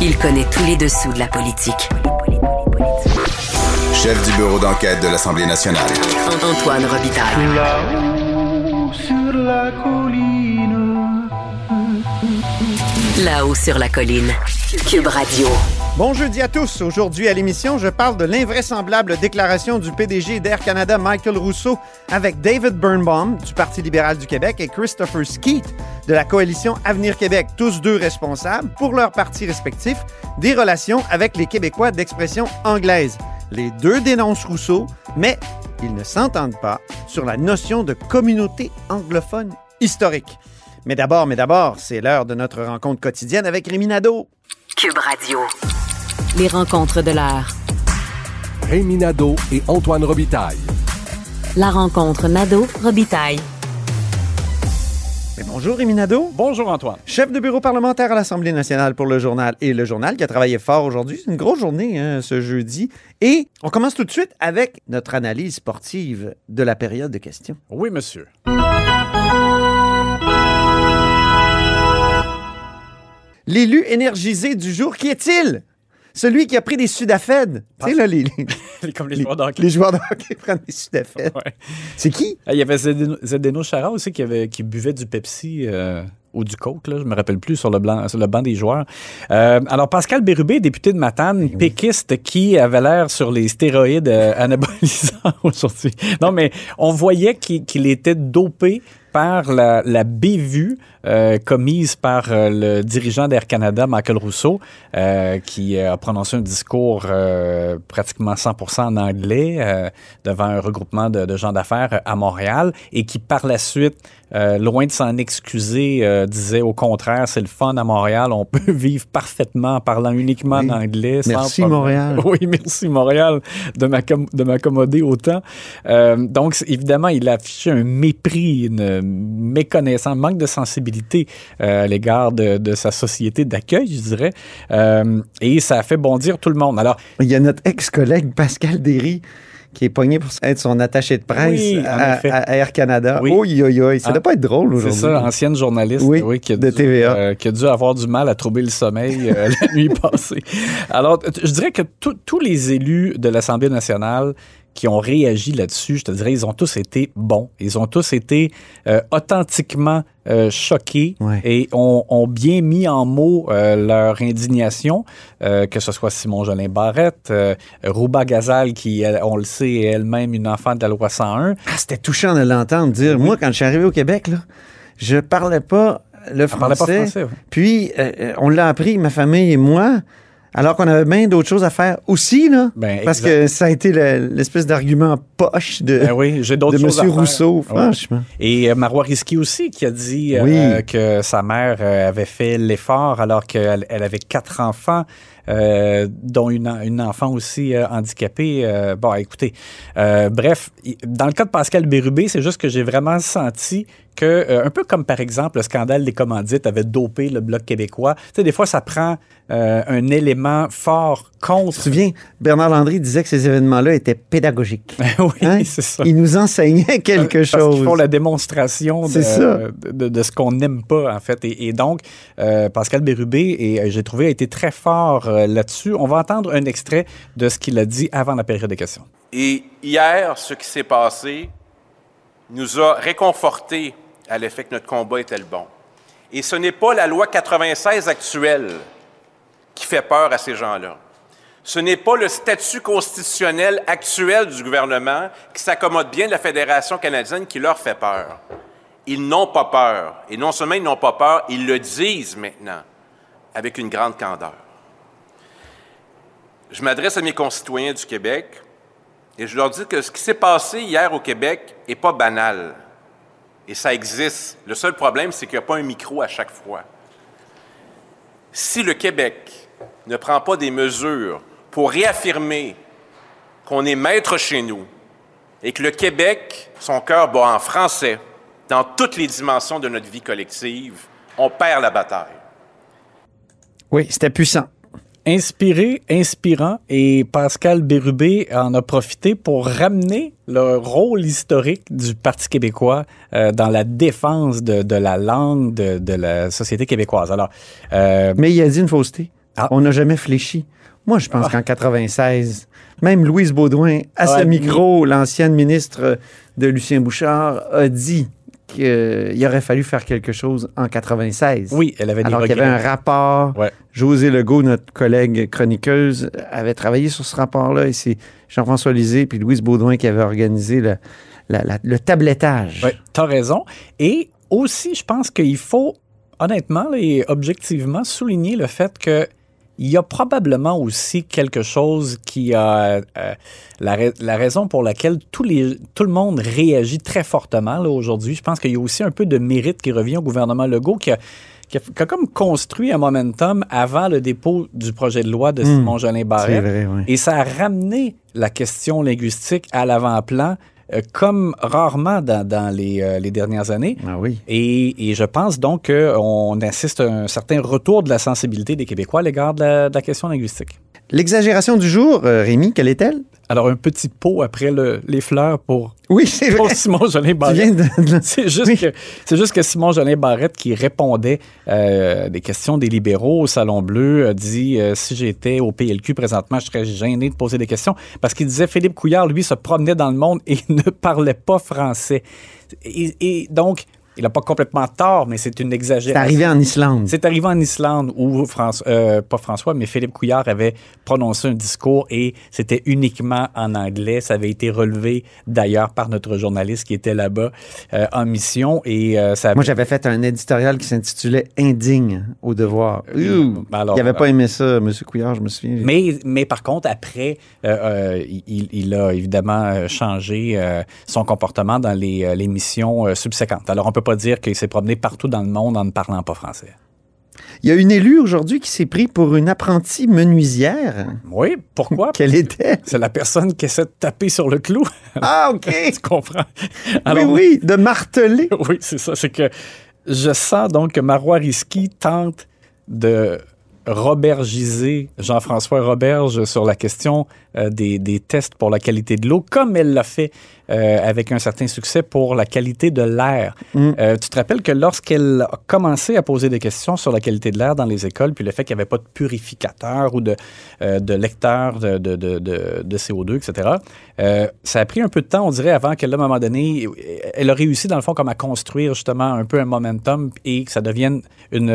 Il connaît tous les dessous de la politique. Chef du bureau d'enquête de l'Assemblée nationale. Antoine Robitaille. Là-haut sur la colline. Là-haut sur la colline. Cube Radio. Bon jeudi à tous. Aujourd'hui à l'émission, je parle de l'invraisemblable déclaration du PDG d'Air Canada Michael Rousseau avec David Birnbaum du Parti libéral du Québec et Christopher Skeet de la coalition Avenir Québec, tous deux responsables pour leurs partis respectifs des relations avec les Québécois d'expression anglaise. Les deux dénoncent Rousseau, mais ils ne s'entendent pas sur la notion de communauté anglophone historique. Mais d'abord, mais d'abord, c'est l'heure de notre rencontre quotidienne avec Rémi Nadeau. Cube Radio. Les rencontres de l'heure. Rémi Nadeau et Antoine Robitaille. La rencontre Nadeau-Robitaille. Mais bonjour Rémi Nadeau. Bonjour Antoine. Chef de bureau parlementaire à l'Assemblée nationale pour le journal et le journal qui a travaillé fort aujourd'hui. C'est une grosse journée hein, ce jeudi. Et on commence tout de suite avec notre analyse sportive de la période de questions. Oui, monsieur. L'élu énergisé du jour, qui est-il? Celui qui a pris des sudafed. Tu sais, là, les, Comme les, les- joueurs d'hockey. les joueurs de hockey prennent des sudafed. Ouais. C'est qui? Ah, Il y avait Zdeno, Chara aussi qui, avait, qui buvait du Pepsi euh, ou du Coke, là, je me rappelle plus, sur le, blanc, sur le banc des joueurs. Euh, alors, Pascal Bérubé, député de Matane, péquiste qui avait l'air sur les stéroïdes euh, anabolisants aujourd'hui. Non, mais on voyait qu'il qu'il était dopé par la, la bévue euh, commise par euh, le dirigeant d'Air Canada, Michael Rousseau, euh, qui a prononcé un discours pratiquement 100% en anglais devant un regroupement de gens d'affaires à Montréal et qui, par la suite, euh, loin de s'en excuser, euh, disait au contraire, c'est le fun à Montréal, on peut vivre parfaitement en parlant uniquement Oui. en anglais. Merci. Montréal. Oui, merci Montréal de m'accom- de m'accommoder autant. Euh, donc, évidemment, il a affiché un mépris, une méconnaissance, un manque de sensibilité à l'égard de, de sa société d'accueil, je dirais. Et ça a fait bondir tout le monde. Alors, Il y a notre ex-collègue Pascal Derry qui est pogné pour être son attaché de presse Oui, à, Air Canada. Oui. Oh, yo, yo, ça Ah. doit pas être drôle c'est aujourd'hui. ça, ancienne journaliste Oui, qui, a de dû, TVA. euh, qui a dû avoir du mal à trouver le sommeil euh, la nuit passée. Alors, je dirais que tous les élus de l'Assemblée nationale qui ont réagi là-dessus, je te dirais, ils ont tous été bons. Ils ont tous été euh, authentiquement euh, choqués Ouais. et ont, ont bien mis en mots euh, leur indignation, que ce soit Simon Jolin Barrette, Rouba Gazal, qui, elle, on le sait, est elle-même une enfant de la loi 101. Ah, C'était touchant de l'entendre dire. Moi, quand je suis arrivé au Québec, là, je parlais pas le français. pas français. ouais. Puis, on l'a appris, ma famille et moi, alors qu'on avait bien d'autres choses à faire aussi, là. Ben, parce que ça a été le- l'espèce d'argument poche de, Ben oui, de M. Rousseau, Ouais. franchement. Et euh, Marois Risky aussi, qui a dit euh, que sa mère euh, avait fait l'effort alors qu'elle elle avait quatre enfants, dont une, en- une enfant aussi euh, handicapée. Euh, bon, écoutez, euh, bref, dans le cas de Pascal Bérubé, c'est juste que j'ai vraiment senti que, euh, un peu comme par exemple le scandale des commandites avait dopé le Bloc québécois, tu sais, des fois ça prend euh, un élément fort Tu te contre... souviens, Bernard Landry disait que ces événements-là étaient pédagogiques. oui, Hein? c'est ça. Il nous enseignait quelque Parce chose. qu'ils font la démonstration de, ce qu'on n'aime pas, en fait. Et, et donc, euh, Pascal Bérubé, et euh, j'ai trouvé, a été très fort euh, là-dessus. On va entendre un extrait de ce qu'il a dit avant la période de questions. Et hier, ce qui s'est passé nous a réconfortés à l'effet que notre combat était le bon. Et ce n'est pas la loi 96 actuelle qui fait peur à ces gens-là. Ce n'est pas le statut constitutionnel actuel du gouvernement qui s'accommode bien de la Fédération canadienne qui leur fait peur. Ils n'ont pas peur. Et non seulement ils n'ont pas peur, ils le disent maintenant avec une grande candeur. Je m'adresse à mes concitoyens du Québec et je leur dis que ce qui s'est passé hier au Québec n'est pas banal. Et ça existe. Le seul problème, c'est qu'il n'y a pas un micro à chaque fois. Si le Québec ne prend pas des mesures pour réaffirmer qu'on est maître chez nous et que le Québec, son cœur bat en français dans toutes les dimensions de notre vie collective, on perd la bataille. Oui, c'était puissant. Inspiré, inspirant, et Pascal Bérubé en a profité pour ramener le rôle historique du Parti québécois euh, dans la défense de, de la langue de, de la société québécoise. Alors, euh, Mais il a dit une fausseté. Ah. On n'a jamais fléchi. Moi, je pense Ah. qu'en 96, même Louise Baudouin, à ce Ouais, micro, l'ancienne ministre de Lucien Bouchard, a dit qu'il aurait fallu faire quelque chose en 96. Oui, elle avait des Alors qu'il y avait un rapport. Ouais. José Legault, notre collègue chroniqueuse, avait travaillé sur ce rapport-là et c'est Jean-François Lisée puis Louise Baudouin qui avaient organisé le, la- la- le tablettage. Oui, tu as raison. Et aussi, je pense qu'il faut, honnêtement là, et objectivement, souligner le fait que il y a probablement aussi quelque chose qui a euh, la, ra- la raison pour laquelle les, tout le monde réagit très fortement aujourd'hui. Je pense qu'il y a aussi un peu de mérite qui revient au gouvernement Legault qui a, qui a- qui a comme construit un momentum avant le dépôt du projet de loi de Simon Jolin C'est Barrette. vrai, oui. Et ça a ramené la question linguistique à l'avant-plan, comme rarement dans, dans les, euh, les dernières années. Ah oui. Et, et je pense donc qu'on assiste à un certain retour de la sensibilité des Québécois à l'égard de la question linguistique. L'exagération du jour, euh, Rémi, quelle est-elle? Alors, un petit pot après le- les fleurs pour, Oui, c'est pour vrai. Simon Jolin Barrette. de- C'est juste, Oui. que, c'est juste que Simon Jolin Barrette, qui répondait euh, des questions des libéraux au Salon Bleu, a dit euh, si j'étais au PLQ présentement, je serais gêné de poser des questions. Parce qu'il disait Philippe Couillard, lui, se promenait dans le monde et ne parlait pas français. Et, et donc, il n'a pas complètement tort, mais c'est une C'est exagération. arrivé en Islande. C'est arrivé en Islande où François, euh, pas François, mais Philippe Couillard avait prononcé un discours et c'était uniquement en anglais. Ça avait été relevé d'ailleurs par notre journaliste qui était là-bas euh, en mission et euh, ça. Moi, j'avais fait un éditorial qui s'intitulait Indigne au devoir. Ouh. alors, il n'avait pas aimé ça, M. Couillard, je me souviens. mais, mais par contre, après, il, il a évidemment changé son comportement dans les, les missions subséquentes. Alors, on peut pas dire qu'il s'est promené partout dans le monde en ne parlant pas français. Il y a une élue aujourd'hui qui s'est pris pour une apprentie menuisière. Oui, pourquoi? Quelle était? C'est la personne qui essaie de taper sur le clou. Ah, OK. tu comprends? oui, oui, de marteler. Oui, c'est ça. C'est que je sens donc que Marois Risky tente de robergiser Jean-François Roberge sur la question euh, des, des tests pour la qualité de l'eau, comme elle l'a fait euh, avec un certain succès pour la qualité de l'air. Euh, tu te rappelles que lorsqu'elle a commencé à poser des questions sur la qualité de l'air dans les écoles, puis le fait qu'il n'y avait pas de purificateur ou de, de lecteur de, de, de, de- de CO2, etc., ça a pris un peu de temps, on dirait, avant qu'elle, à un moment donné, elle a réussi, dans le fond, comme à construire justement un peu un momentum et que ça devienne une,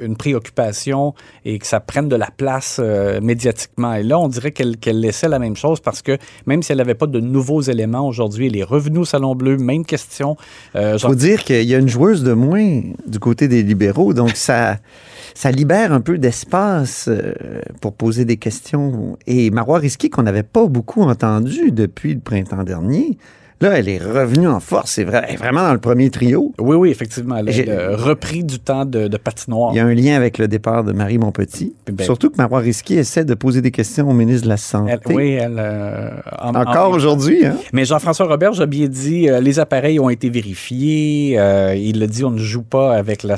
une préoccupation et que ça prenne de la place euh, médiatiquement. Et là, on dirait qu'elle qu'elle laissait la même chose parce que même si elle n'avait pas de nouveaux éléments aujourd'hui, elle est revenue au Salon Bleu, même question. Euh, Il genre- faut dire qu'il y a une joueuse de moins du côté des libéraux, donc ça, ça libère un peu d'espace euh, pour poser des questions. Et Marois Risky, qu'on n'avait pas beaucoup entendu depuis le printemps dernier, là, elle est revenue en force. C'est vrai, elle est vraiment dans le premier trio. Oui, oui, effectivement. Elle a repris du temps de, de patinoire. Il y a un lien avec le départ de Marie Montpetit. Ben- Surtout que Marois Risky essaie de poser des questions au ministre de la Santé. Elle- oui, elle. euh, en- Encore en- aujourd'hui, hein? Mais Jean-François Robert, j'ai bien dit, euh, les appareils ont été vérifiés. euh, il a dit, on ne joue pas avec la,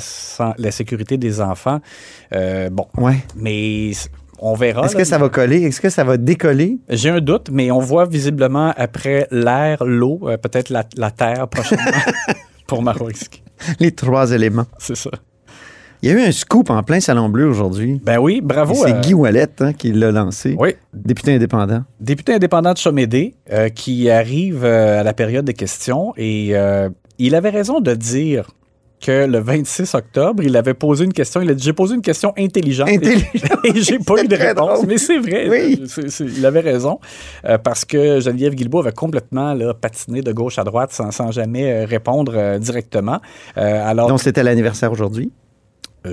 la sécurité des enfants. Bon, Ouais. mais on verra. Est-ce que ça va coller? Est-ce que ça va décoller? J'ai un doute, mais on voit visiblement après l'air, l'eau, euh, peut-être la, la terre prochainement pour Maroiski. Les trois éléments. C'est ça. Il y a eu un scoop en plein Salon Bleu aujourd'hui. Ben oui, bravo. C'est euh, Guy Wallet hein, qui l'a lancé. Oui, Député indépendant. député indépendant de Chomédé euh, qui arrive à la période des questions et il avait raison de dire que le 26 octobre, il avait posé une question. Il a dit J'ai posé une question intelligente. et- Intelligente. Et, j'ai pas eu de réponse. drôle. Mais c'est vrai. Oui. Il avait raison. Euh, parce que Geneviève Guilbeault avait complètement là, patiné de gauche à droite sans, sans jamais euh, répondre euh, directement. Euh, alors, Donc, c'était l'anniversaire aujourd'hui,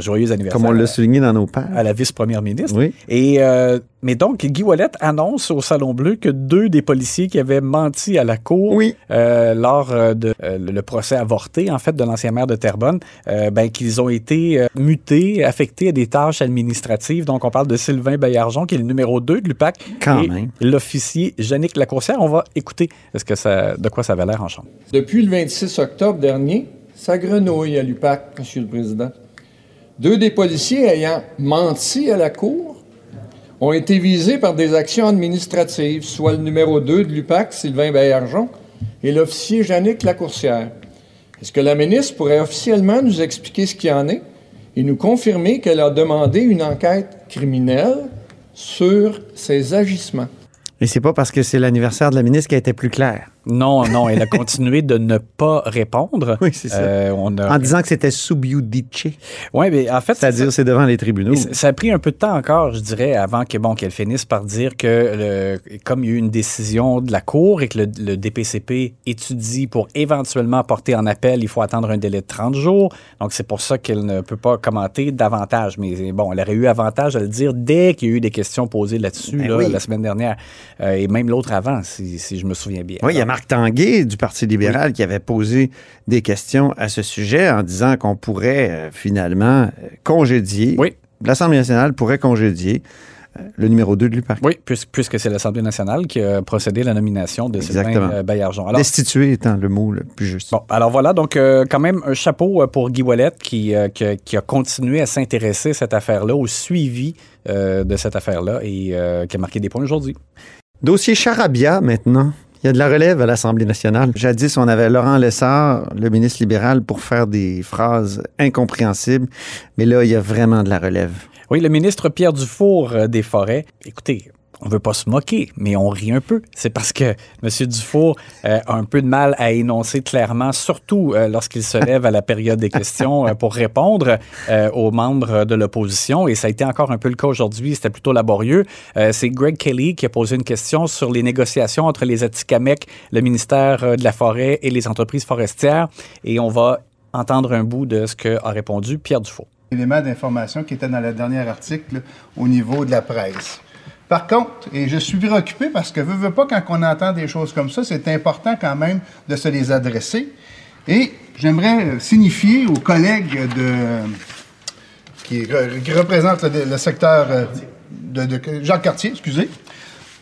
joyeux anniversaire. comme on l'a à- souligné dans nos pages. à la vice-première ministre. Oui. Et euh, mais donc Guy Wallet annonce au Salon Bleu que deux des policiers qui avaient menti à la cour Oui. euh, lors euh, de euh, le procès avorté en fait de l'ancien maire de Terrebonne, euh, ben qu'ils ont été euh, mutés, affectés à des tâches administratives. Donc on parle de Sylvain Bayarjon qui est le numéro 2 de l'UPAC Quand et même. l'officier Yannick Lacourcière. On va écouter ce que ça, de quoi ça avait l'air en chambre. Depuis le 26 octobre dernier, ça grenouille à l'UPAC, Monsieur le Président. Deux des policiers ayant menti à la Cour ont été visés par des actions administratives, soit le numéro 2 de l'UPAC, Sylvain Baillargeon, et l'officier Jannick Lacourcière. Est-ce que la ministre pourrait officiellement nous expliquer ce qu'il en est et nous confirmer qu'elle a demandé une enquête criminelle sur ses agissements? Et c'est pas parce que c'est l'anniversaire de la ministre a été plus claire. Non, non, elle a continué de ne pas répondre. Oui, c'est ça. Euh, on a- En disant que c'était sub judice, Ouais, mais en fait, c'est-à-dire c'est devant les tribunaux. Ça a pris un peu de temps encore, je dirais, avant que bon qu'elle finisse par dire que le- comme il y a eu une décision de la Cour et que le, le DPCP étudie pour éventuellement porter en appel, il faut attendre un délai de 30 jours. Donc c'est pour ça qu'elle ne peut pas commenter davantage. Mais bon, elle aurait eu avantage à le dire dès qu'il y a eu des questions posées là-dessus Ben là, oui. la semaine dernière Euh, et même l'autre avant, si, si je me souviens bien. Oui, il y a Marc Tanguay du Parti libéral qui avait posé des questions à ce sujet en disant qu'on pourrait euh, finalement euh, congédier, Oui. l'Assemblée nationale pourrait congédier euh, le numéro 2 de l'UPAC. Oui, puis- puisque c'est l'Assemblée nationale qui a procédé à la nomination de Exactement. Sylvain Baillargeon. Alors, Destituer étant le mot le plus juste. Bon, alors voilà, donc euh, quand même un chapeau pour Guy Ouellet qui, euh, qui, a- qui a continué à s'intéresser à cette affaire-là, au suivi euh, de cette affaire-là et qui a marqué des points aujourd'hui. Dossier Charabia maintenant. Il y a de la relève à l'Assemblée nationale. Jadis, on avait Laurent Lessard, le ministre libéral, pour faire des phrases incompréhensibles. Mais là, il y a vraiment de la relève. Oui, le ministre Pierre Dufour euh, des Forêts, écoutez, on veut pas se moquer, mais on rit un peu. C'est parce que M. Dufour euh, a un peu de mal à énoncer clairement, surtout euh, lorsqu'il se lève à la période des questions euh, pour répondre aux membres de l'opposition. Et ça a été encore un peu le cas aujourd'hui. C'était plutôt laborieux. C'est Greg Kelly qui a posé une question sur les négociations entre les Atikamekw, le ministère de la Forêt et les entreprises forestières. Et on va entendre un bout de ce qu'a répondu Pierre Dufour. éléments d'information qui étaient dans le dernier article au niveau de la presse. Par contre, et je suis préoccupé parce que, veux, veux pas, quand on entend des choses comme ça, c'est important quand même de se les adresser. Et j'aimerais signifier aux collègues de, qui, re- représentent le, secteur euh, de, de Jacques Cartier, excusez.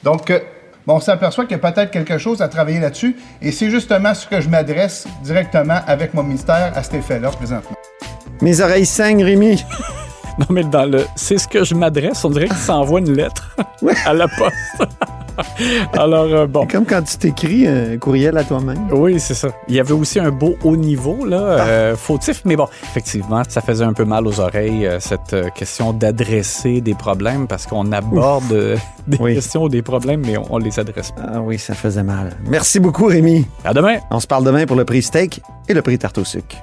Donc, euh, bon, on s'aperçoit qu'il y a peut-être quelque chose à travailler là-dessus. Et c'est justement ce que je m'adresse directement avec mon ministère à cet effet-là présentement. Mes oreilles saignent, Rémi. Non, mais dans le c'est ce que je m'adresse, on dirait qu'il s'envoie une lettre à la poste. Alors, euh, bon. Comme quand tu t'écris un courriel à toi-même. Oui, c'est ça. Il y avait aussi un beau haut niveau, là, euh, fautif, mais bon, effectivement, ça faisait un peu mal aux oreilles, euh, cette question d'adresser des problèmes, parce qu'on aborde des Oui. questions ou des problèmes, mais on, on les adresse pas. Ah oui, ça faisait mal. Merci beaucoup, Rémi. À demain! On se parle demain pour le prix steak et le prix tarte au sucre.